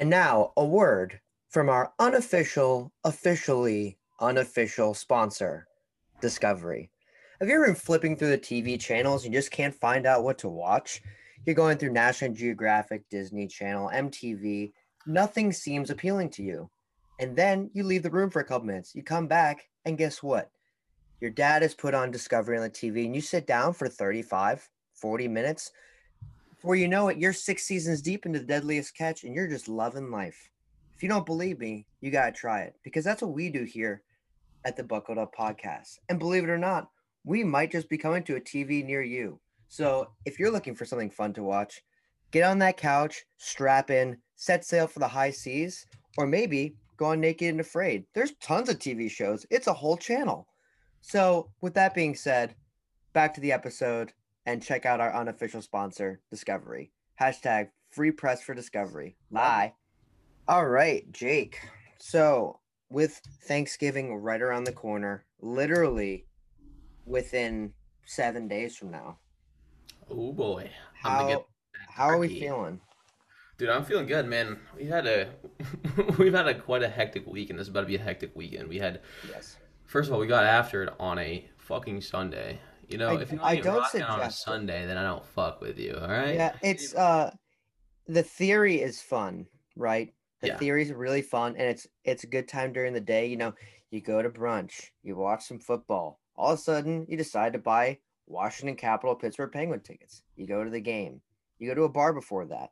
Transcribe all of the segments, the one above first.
And now, a word from our unofficial, officially unofficial sponsor, Discovery. Have you ever been flipping through the TV channels and you just can't find out what to watch? You're going through National Geographic, Disney Channel, MTV. Nothing seems appealing to you. And then you leave the room for a couple minutes. You come back, and guess what? Your dad has put on Discovery on the TV, and you sit down for 35, 40 minutes. Before you know it, you're six seasons deep into the deadliest catch, and you're just loving life. If you don't believe me, you got to try it because that's what we do here at the Buckled Up Podcast. And believe it or not, we might just be coming to a TV near you. So if you're looking for something fun to watch, get on that couch, strap in, set sail for the high seas, or maybe go on Naked and Afraid. There's tons of TV shows, it's a whole channel. So, with that being said, back to the episode and check out our unofficial sponsor, Discovery. Hashtag free press for Discovery. Bye. All right, Jake. So, with Thanksgiving right around the corner, literally within seven days from now, Oh boy. I'm how get how are we feeling? Dude, I'm feeling good, man. We had a we've had a quite a hectic week, and this is about to be a hectic weekend. We had Yes. first of all, we got after it on a fucking Sunday. You know, I- if you're I not don't rocking on a suggest. Sunday, then I don't fuck with you. All right? Yeah, it's uh the theory is fun, right? The Yeah. theory is really fun and it's it's a good time during the day. You know, you go to brunch, you watch some football. All of a sudden, you decide to buy Washington Capital Pittsburgh Penguin tickets. You go to the game. You go to a bar before that.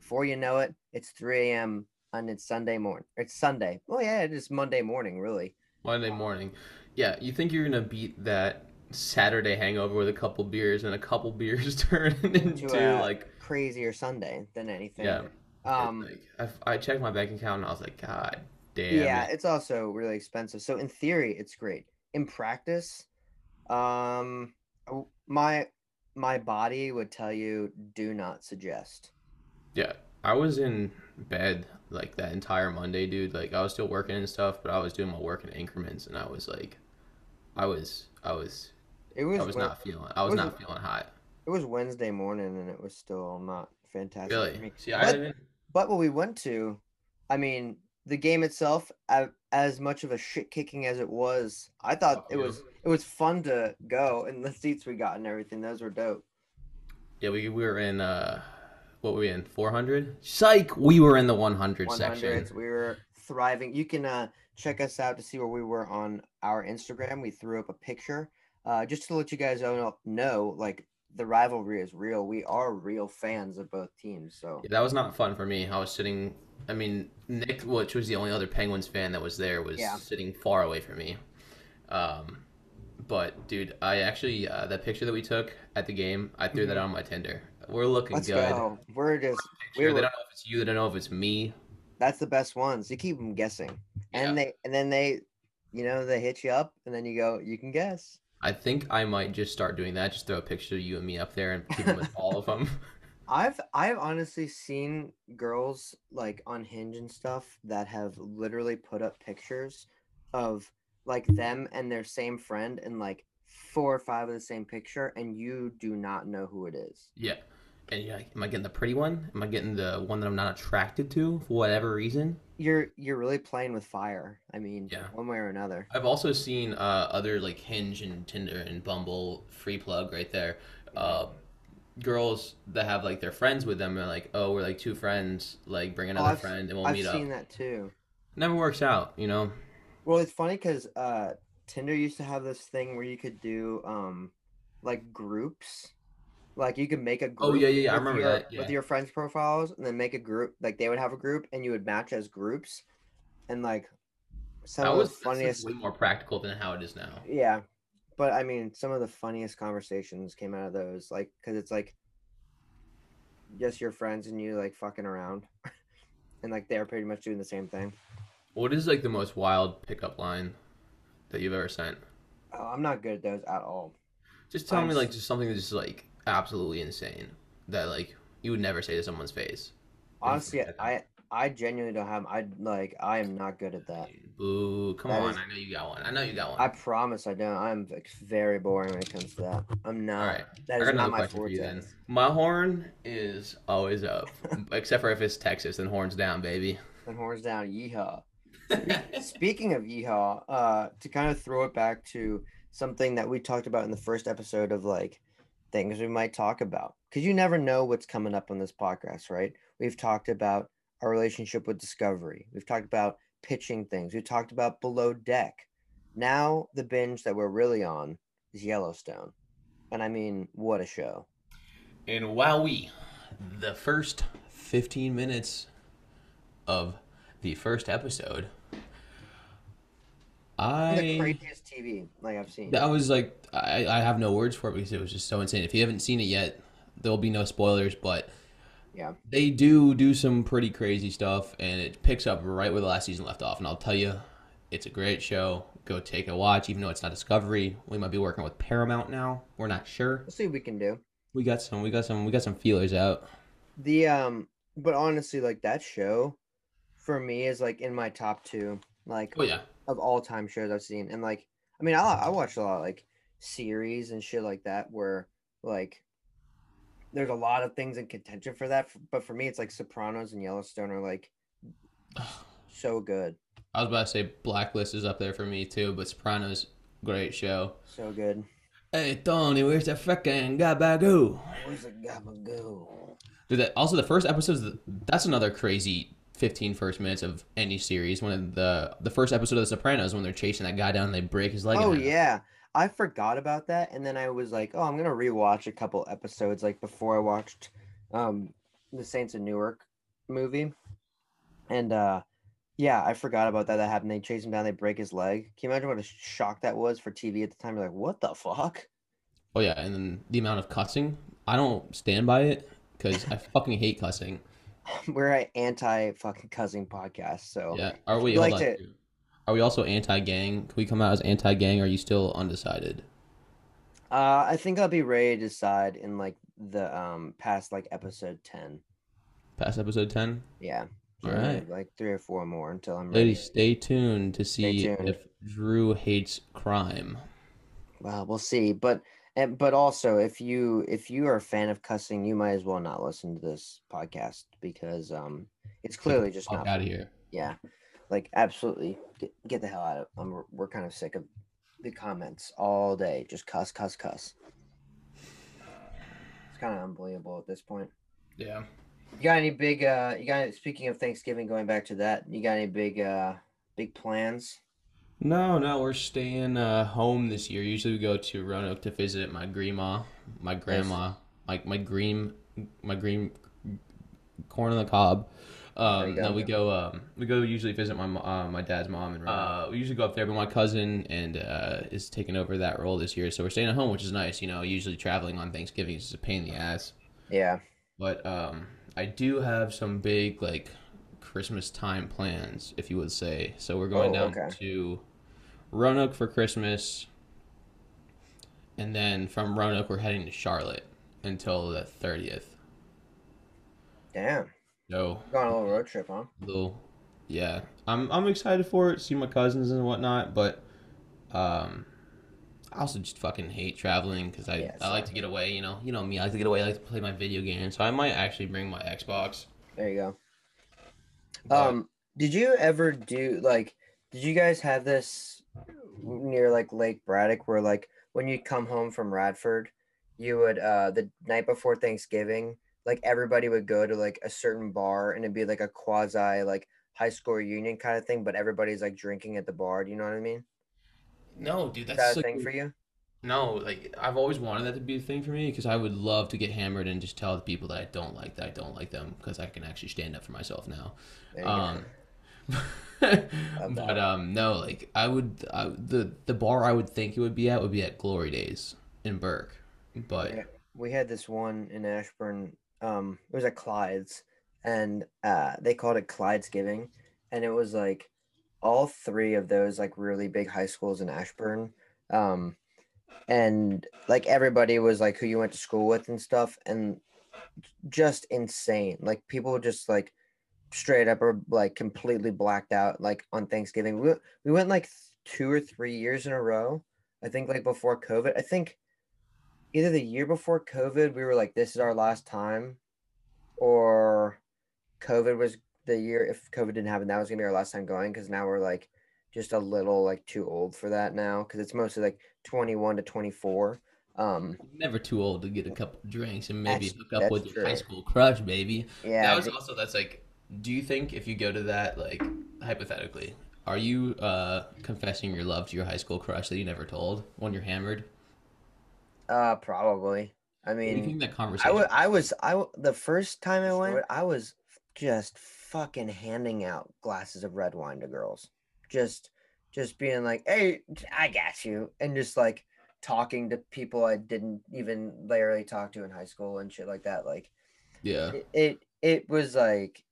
Before you know it, it's 3 a.m. and it's Sunday morning. It's Sunday. Oh yeah, it is Monday morning, really. Monday morning. Yeah, you think you're gonna beat that Saturday hangover with a couple beers, and a couple beers turn into a like Crazier Sunday than anything. yeah. Um like, I, I checked my bank account and I was like, God damn. yeah it's also really expensive so in theory it's great in practice um my my body would tell you do not suggest Yeah, I was in bed like that entire Monday, dude. Like I was still working and stuff, but I was doing my work in increments, and I was like, I was, I was, it was I was not feeling, I was was not feeling hot. it was wednesday morning and it was still not fantastic for Really? me. See, I But- didn't. but what we went to i mean the game itself as much of a shit kicking as it was i thought Fuck it you. was it was fun to go and the seats we got and everything those were dope Yeah, we we were in uh, what were we in? Four hundred. Psych. We were in the one hundred section. We were thriving. You can uh, check us out to see where we were on our Instagram. We threw up a picture uh, just to let you guys know, know like the rivalry is real. We are real fans of both teams. So Yeah, that was not fun for me. I was sitting. I mean, Nick, which was the only other Penguins fan that was there, was Yeah. sitting far away from me. Um, but dude, I actually uh, that picture that we took at the game, I threw that Mhm. on my Tinder. We're looking let's good. go. We're just we They don't know if it's you. They don't know if it's me. that's the best ones. You keep them guessing, and they and then they, you know, they hit you up, and then you go, you can guess. I think I might just start doing that. Just throw a picture of you and me up there and keep them with all of them. I've I've honestly seen girls like on Hinge and stuff that have literally put up pictures of like them and their same friend and like four or five of the same picture and you do not know who it is. yeah. And yeah, am I getting the pretty one? Am I getting the one that I'm not attracted to for whatever reason? You're you're really playing with fire. I mean, Yeah. one way or another. I've also seen uh, other like Hinge and Tinder and Bumble free plug right there. Uh, girls that have like their friends with them are like, oh, we're like two friends, like bring another I've- friend and we'll I've meet up. I've seen that too. Never works out, you know. Well, it's funny because uh, Tinder used to have this thing where you could do um, like groups. Like you could make a group. Oh, yeah, yeah, yeah, I with remember your- that, With your friends' profiles, and then make a group. Like they would have a group, and you would match as groups, and like some That of was the funniest. way more practical than how it is now. Yeah, but I mean, some of the funniest conversations came out of those. Like, because it's like just your friends and you like fucking around, and like they're pretty much doing the same thing. What is like the most wild pickup line that you've ever sent? Oh, I'm not good at those at all. Just tell I'm me like just something that's just like absolutely insane that like you would never say to someone's face. Honestly. I I genuinely don't have. I like. I am not good at that. Boo! Come That on, is- I know you got one. I know you got one. I promise I don't. I'm very boring when it comes to that. I'm not. All right. That is not my for forte. you then. My horn is always up, except for if it's Texas, then horns down, baby. Then horns down, yeehaw. Speaking of yeehaw, uh, to kind of throw it back to something that we talked about in the first episode of like things we might talk about, because you never know what's coming up on this podcast, right? We've talked about our relationship with Discovery. We've talked about pitching things. We've talked about Below Deck. Now the binge that we're really on is Yellowstone, and I mean, what a show! And wowee, the first 15 minutes of the first episode, The I craziest TV like I've seen. that was like I, I have no words for it because it was just so insane. If you haven't seen it yet, there'll be no spoilers, but Yeah. they do do some pretty crazy stuff, and it picks up right where the last season left off. And I'll tell you, it's a great show. Go take a watch, even though it's not Discovery. We might be working with Paramount now. We're not sure. We'll see what we can do. We got some. We got some. We got some feelers out. The um, but honestly, like that show, for me is like in my top two, like Oh yeah. Of all time shows I've seen. And like, I mean, I I watch a lot of, like series and shit like that where like there's a lot of things in contention for that. But for me, it's like Sopranos and Yellowstone are like so good, I was about to say Blacklist is up there for me too, but Sopranos, great show. so good. Hey Tony, where's the fucking gabagoo? Where's the gabagoo? Dude, that also the first episode. That's another crazy 15 first minutes of any series. One of the the first episode of The Sopranos when they're chasing that guy down and they break his leg. Oh yeah. I forgot about that and then I was like, oh, I'm going to rewatch a couple episodes like before I watched um the Saints of Newark movie. And uh yeah, I forgot about that that happened. They chase him down, they break his leg. Can you imagine what a shock that was for TV at the time? You're like, "What the fuck?" Oh yeah, and then the amount of cussing. I don't stand by it because I fucking hate cussing. We're an anti fucking cousin podcast, so Yeah. Are we? Like on. Are we also anti-gang? Can we come out as anti-gang? Are you still undecided? uh I think I'll be ready to decide in like the um past like episode 10. Past episode 10. Yeah. All So. Like 3 or 4 more until I'm ready. Ladies, stay tuned to see tuned. if Drew hates crime. Well, we'll see. But and but also if you if you are a fan of cussing, you might as well not listen to this podcast because um it's clearly just not out of here. yeah. Like absolutely get, get the hell out of um, we're, we're kind of sick of the comments all day. Just cuss, cuss, cuss. It's kind of unbelievable at this point. Yeah. You got any big uh you got speaking of Thanksgiving going back to that, you got any big uh big plans? No, no, we're staying uh, home this year. Usually we go to Roanoke to visit my grandma, my grandma, my my green, my green corn on the cob. Um, no, we go. Um, we go usually visit my uh, my dad's mom and uh, we usually go up there. But my cousin and uh, is taking over that role this year, so we're staying at home, which is nice. You know, usually traveling on Thanksgiving is a pain in the ass. Yeah. But um, I do have some big like Christmas time plans, if you would say. So we're going Oh, down okay. to Roanoke for Christmas, and then from Roanoke we're heading to Charlotte until the thirtieth. Damn. So Going on a little road trip, huh? little, yeah, I'm I'm excited for it. See my cousins and whatnot, but um. I also just fucking hate traveling because I, Yeah, I like to get away, you know. You know me, I like to get away. I like to play my video games. So I might actually bring my Xbox. There you go. But- Um, did you ever do like? Did you guys have this near like Lake Braddock, where like when you come home from Radford, you would uh the night before Thanksgiving, like everybody would go to like a certain bar, and it'd be like a quasi like high school reunion kind of thing, but everybody's like drinking at the bar. Do you know what I mean? No, dude, that's that thing for you? No, like I've always wanted that to be a thing for me because I would love to get hammered and just tell the people that I don't like that I don't like them because I can actually stand up for myself now. There you go. Um, but um, no, like I would, I, the the bar I would think it would be at would be at Glory Days in Burke, but Yeah. we had this one in Ashburn. Um, it was at Clyde's, and uh, they called it Clyde's Giving, and it was like all three of those like really big high schools in Ashburn. Um, and like everybody was like who you went to school with and stuff, and just insane. Like people just like straight up or like completely blacked out like on Thanksgiving. We we went like two or three years in a row. I think like before COVID. I think either the year before COVID we were like this is our last time, or COVID was the year if COVID didn't happen that was gonna be our last time going because now we're like just a little like too old for that now because it's mostly like twenty one to twenty four. Um, Never too old to get a couple drinks and maybe hook up with your high true. school crush, baby. yeah, that was but- also that's like. Do you think if you go to that, like hypothetically, are you uh confessing your love to your high school crush that you never told when you're hammered? uh, probably. I What do you mean, that I conversation? was, I was, I w- the first time I went, I was just fucking handing out glasses of red wine to girls, just, just being like, "Hey, I got you," and just like talking to people I didn't even literally talk to in high school and shit like that. Like yeah. it, it, it was like,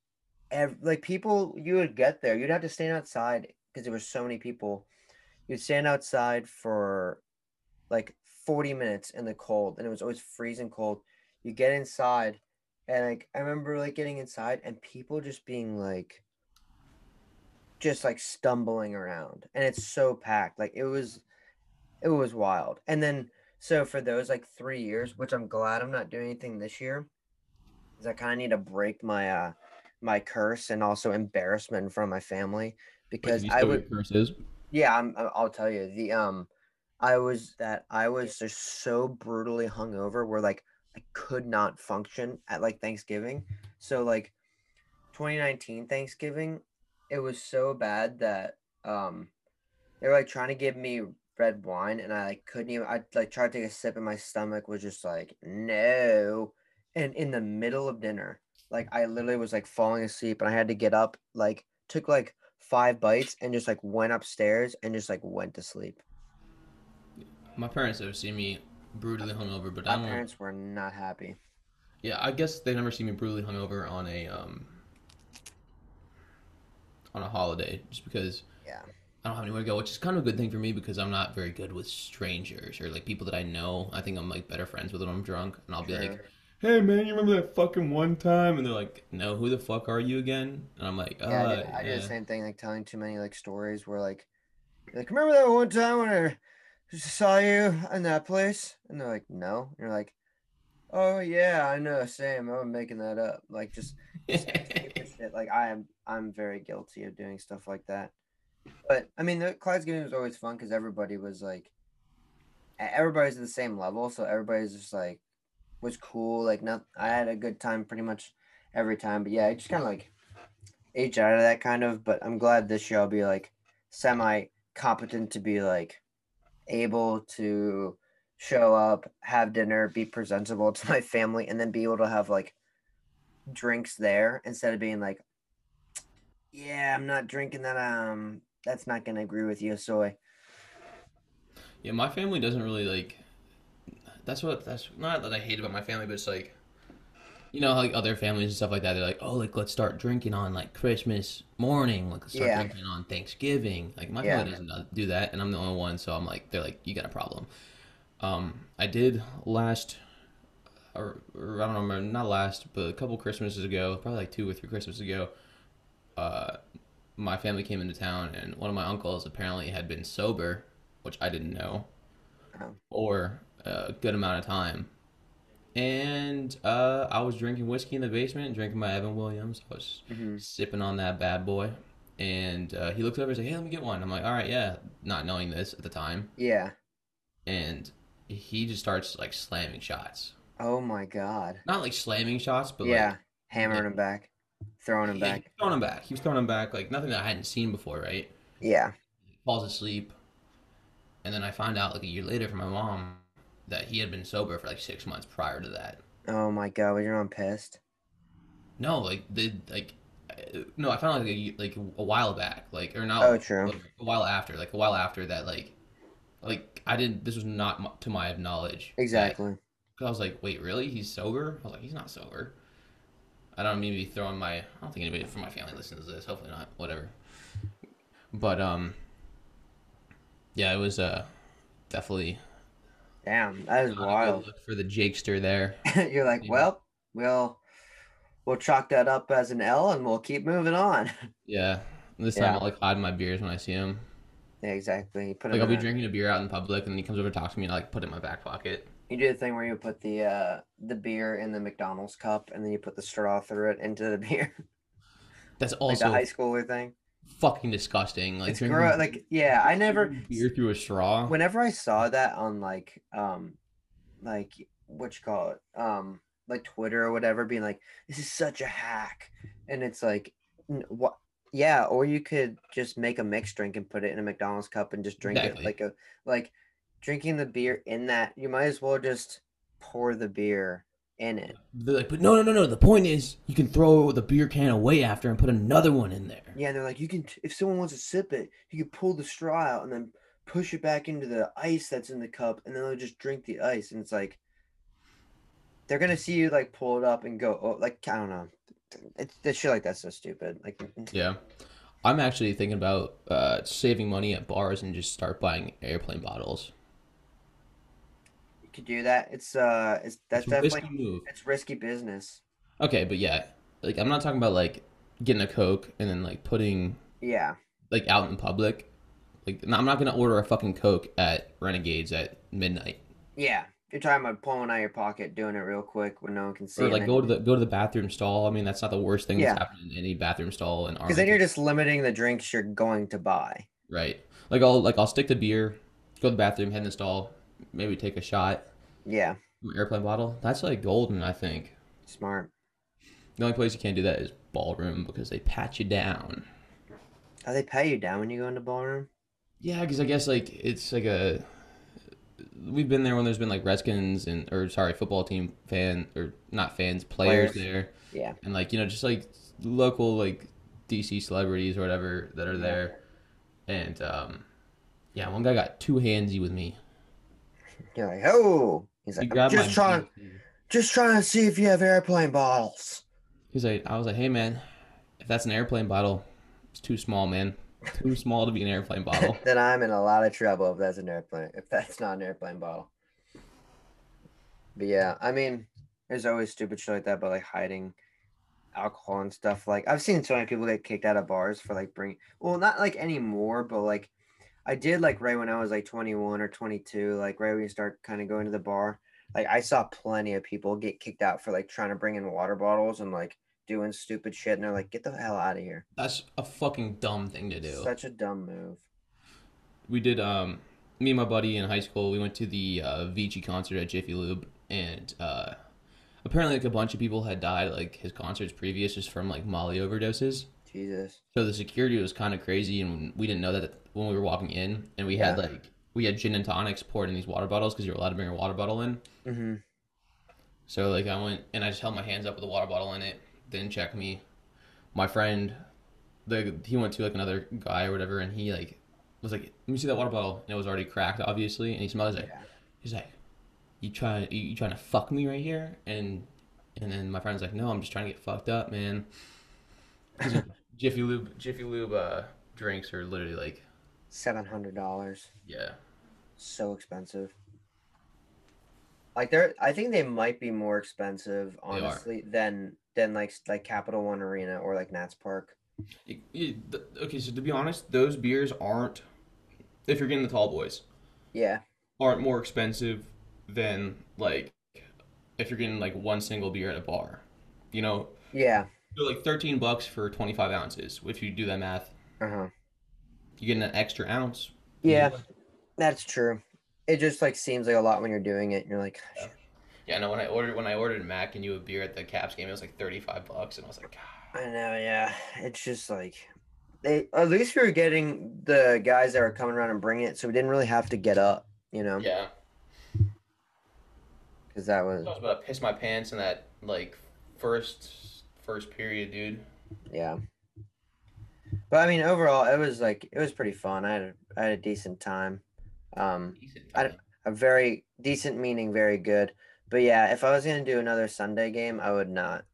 ev- like people you would get there, you'd have to stand outside because there were so many people. You'd stand outside for like 40 minutes in the cold and it was always freezing cold you get inside and like i remember like getting inside and people just being like just like stumbling around and it's so packed like it was it was wild and then so for those like three years which i'm glad i'm not doing anything this year is i kind of need to break my uh my curse and also embarrassment from my family because you i would what your curse is? yeah, I'm, i'll tell you. The um, I was that I was just so brutally hungover where like I could not function at like Thanksgiving. So like 2019 Thanksgiving, it was so bad that um, they were like trying to give me red wine and I like couldn't even. I like tried to take a sip and my stomach was just like no. And in the middle of dinner, like I literally was like falling asleep and I had to get up. Like took like five bites and just like went upstairs and just like went to sleep. My parents have seen me brutally hungover, but My I don't. parents were not happy. Yeah, I guess they never seen me brutally hungover on a um on a holiday, just because Yeah. I don't have anywhere to go, which is kind of a good thing for me because I'm not very good with strangers or like people that I know. I think I'm like better friends with when I'm drunk, and I'll be like, "Hey man, you remember that fucking one time?" And they're like, "No, who the fuck are you again?" And I'm like, "Uh, Yeah, I did, I did yeah." the same thing, like telling too many like stories where like, like remember that one time when I saw you in that place, and they're like, no, and you're like, oh yeah, I know, same. I'm making that up, like just shit. Like I am, I'm very guilty of doing stuff like that. But I mean, the Clyde's game was always fun because everybody was like, everybody's at the same level, so everybody's just like, was cool. Like, not, I had a good time pretty much every time. But yeah, I just kind of like age out of that kind of. But I'm glad this year I'll be like semi competent to be like able to show up, have dinner, be presentable to my family, and then be able to have like drinks there instead of being like, yeah, I'm not drinking that. Um, that's not gonna agree with you, soy. Yeah, my family doesn't really like. That's what that's not that I hate about my family, but it's like, you know, like other families and stuff like that. They're like, oh, like let's start drinking on like Christmas morning, like let's start Yeah. drinking on Thanksgiving. Like my Yeah. family doesn't do that, and I'm the only one, so I'm like, they're like, you got a problem. Um, I did last, or, or I don't remember, not last, but a couple Christmases ago, probably like two or three Christmases ago. Uh, my family came into town, and one of my uncles apparently had been sober, which I didn't know Oh. for a good amount of time. And uh, I was drinking whiskey in the basement, drinking my Evan Williams. I was Mhm. sipping on that bad boy. And uh, he looked over and said, Hey, let me get one. I'm like, All right, yeah, not knowing this at the time. Yeah. And he just starts like slamming shots. Oh my god. Not like slamming shots, but yeah. like Hammering him back, throwing him yeah, back. throwing him back. He was throwing him back like nothing that I hadn't seen before, right? Yeah. He falls asleep, and then I find out like a year later from my mom that he had been sober for like six months prior to that. Oh my god. Was your mom pissed? No, like the like, uh, no, I found out like a, like a while back, like or not. Oh, true. like, a while after, like a while after that, like, like I didn't. This was not to my knowledge. Exactly. Cause I was like, wait, really? He's sober? I was like, he's not sober. I don't mean to be throwing my. I don't think anybody from my family listens to this. Hopefully not. Whatever. But um, yeah, it was uh definitely Damn, that is wild. look for the Jakester there. You're like, Yeah. well, we'll we'll chalk that up as an L and we'll keep moving on. Yeah. This Yeah. time I'll like hide my beers when I see him. Yeah, exactly. You put Like I'll be a- drinking a beer out in public, and then he comes over, and talks to me, and I like put it in my back pocket. You do the thing where you put the uh the beer in the McDonald's cup and then you put the straw through it into the beer. That's like also the high schooler thing. fucking disgusting. Like It's drinking gro- like yeah, I never beer through a straw. whenever I saw that on like um like what you call it um like Twitter or whatever being like this is such a hack and it's like what yeah or you could just make a mixed drink and put it in a McDonald's cup and just drink Exactly. it like a like drinking the beer in that you might as well just pour the beer in it They're like, but no, no, no, no. The point is, you can throw the beer can away after and put another one in there. yeah they're like you can if someone wants to sip it you can pull the straw out and then push it back into the ice that's in the cup and then they'll just drink the ice and it's like they're gonna see you like pull it up and go oh like i don't know it's the shit like that's so stupid like Yeah. I'm actually thinking about uh, saving money at bars and just start buying airplane bottles. you could do that it's uh it's that's It's definitely move. it's risky business Okay, but yeah, like I'm not talking about like getting a Coke and then like putting yeah like out in public. Like I'm not gonna order a fucking Coke at Renegades at midnight. yeah you're talking about pulling out of your pocket doing it real quick when no one can see Or like then- go to the go to the bathroom stall. I mean, that's not the worst thing Yeah. that's happened in any bathroom stall in because then you're just limiting the drinks you're going to buy right? Like I'll like I'll stick to beer, go to the bathroom, head in the stall, maybe take a shot, yeah airplane bottle. That's like golden, I think. smart The only place you can't do that is ballroom because they pat you down. oh they pay you down when you go into ballroom Yeah, because I guess like it's like a we've been there when there's been like Redskins and or sorry football team fan or not fans players, Players. there. Yeah. And like you know just like local like DC celebrities or whatever that are there, and um yeah one guy got too handsy with me. you're like oh. He's He like I'm just trying just trying to see if you have airplane bottles. He's like I was like hey man, if that's an airplane bottle, it's too small man, too small to be an airplane bottle. then I'm in a lot of trouble if that's an airplane if that's not an airplane bottle. But yeah, I mean, there's always stupid shit like that, but like hiding alcohol and stuff. Like I've seen so many people get kicked out of bars for like bring well, not like anymore, but like I did like right when I was like 21 or 22, like right when you start kind of going to the bar. Like I saw plenty of people get kicked out for like trying to bring in water bottles and like doing stupid shit, and they're like, "Get the hell out of here!" That's a fucking dumb thing to do. Such a dumb move. we did um me and my buddy in high school we went to the uh Avicii concert at Jiffy Lube and uh apparently like a bunch of people had died like his concerts previous just from like Molly overdoses. Jesus. So the security was kind of crazy and we didn't know that when we were walking in and we had like we had gin and tonics poured in these water bottles because you're allowed to bring a water bottle in. mm-hmm. So like I went and I just held my hands up with a water bottle in it, didn't check me. My friend, the he went to like another guy or whatever, and he like was like, "Let me see that water bottle," and it was already cracked, obviously. And he smelled it. He's like, Yeah. he's like, "You trying you, you trying to fuck me right here?" And and then my friend's like, "No, I'm just trying to get fucked up, man." Jiffy Lube, Jiffy Lube uh, drinks are literally like, Seven hundred dollars. yeah, So expensive. Like they're, I think they might be more expensive, honestly, than than like like Capital One Arena or like Nats Park. It- it- okay. So to be honest, those beers aren't, if you're getting the tall boys, Yeah, aren't more expensive than like if you're getting like one single beer at a bar. You know, yeah, they're like 13 bucks for 25 ounces. If you do that math, uh huh. you get an extra ounce. Yeah, that's true. It just like seems like a lot when you're doing it. And you're like, Yeah. Yeah, no. When I ordered when I ordered Mac and you a beer at the Caps game, it was like 35 bucks, and I was like, God. I know, yeah. It's just like they at least we were getting the guys that were coming around and bringing it, so we didn't really have to get up, you know, yeah. because that was. I was about to piss my pants in that like first first period, dude. yeah. But I mean, overall, it was like it was pretty fun. I had a, I had a decent time. Um, Decent I time. a very decent meaning very good. But yeah, if I was gonna do another Sunday game, I would not.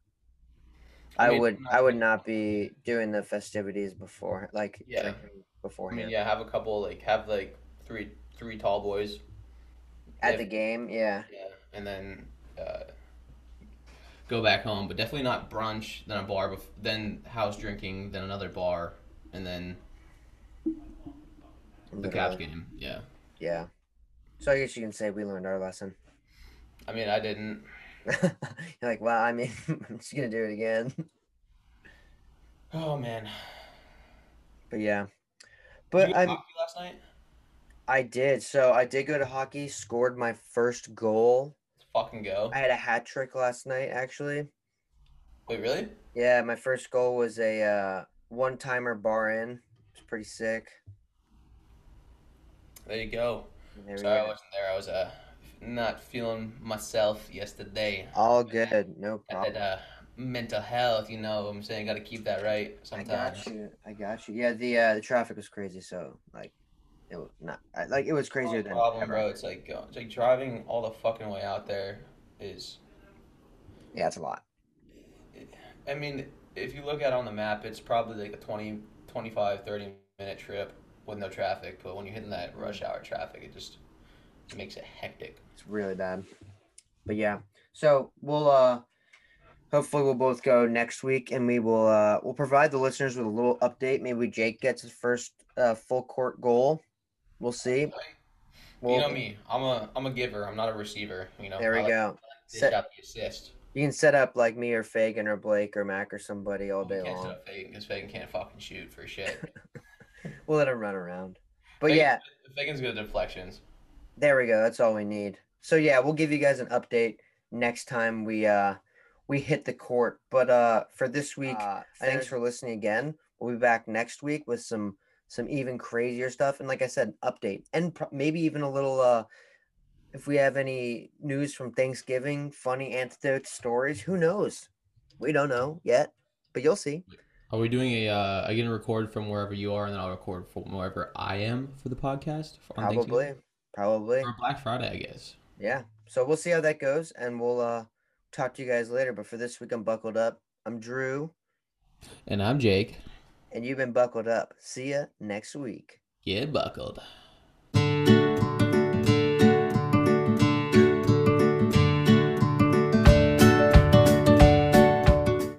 I I, mean, would I would not be doing the festivities before like Yeah. drinking I mean, yeah, have a couple like have like three three tall boys. At if- the game, yeah. Yeah, and then uh, go back home, but definitely not brunch, then a bar, bef- then house drinking, then another bar, and then the Caps game. Yeah. Yeah. So I guess you can say we learned our lesson. I mean, I didn't. You're like, well, I mean, I'm just gonna do it again. Oh man. But yeah. Did But I last night? I did. So I did go to hockey, scored my first goal. Let's fucking go. I had a hat trick last night, actually. Wait, really? Yeah, my first goal was a uh, one timer bar in. It's pretty sick. There you go. There Sorry, I wasn't there. I was uh not feeling myself yesterday. All good, no problem. that uh, mental health, you know. what I'm saying, got to keep that right sometimes. I got you. I got you. Yeah, the uh, the traffic was crazy. So like, it was not I, like it was crazier No than problem, ever. bro. It's like uh, it's like driving all the fucking way out there is. Yeah, it's a lot. I mean, if you look at it on the map, it's probably like a 20, 25, 30 minute trip with no traffic. But when you're hitting that rush hour traffic, it just makes it hectic. It's really bad. But yeah, so we'll uh hopefully we'll both go next week, and we will uh we'll provide the listeners with a little update. Maybe Jake gets his first uh full court goal. We'll see. you We'll, know me. I'm a I'm a giver. I'm not a receiver. You know. There we like go. dish Set, out the assist. you can set up like me or Fagan or Blake or Mac or somebody all day can't long. set up Fagan because Fagan can't fucking shoot for shit. We'll let him run around. But yeah, Fagan's good at deflections. There we go. That's all we need. So yeah, we'll give you guys an update next time we uh we hit the court. But uh for this week, thanks for listening again. We'll be back next week with some some even crazier stuff and like I said, update and pro- maybe even a little uh if we have any news from Thanksgiving, funny anecdotes, stories, who knows? We don't know yet, but you'll see. Are we doing a? Uh, are you gonna record from wherever you are, and then I'll record from wherever I am for the podcast? on Probably. Probably. Or Black Friday, I guess. Yeah. So we'll see how that goes and we'll uh talk to you guys later. But for this week I'm buckled up. I'm Drew And I'm Jake. and you've been buckled up. See ya next week. Get buckled.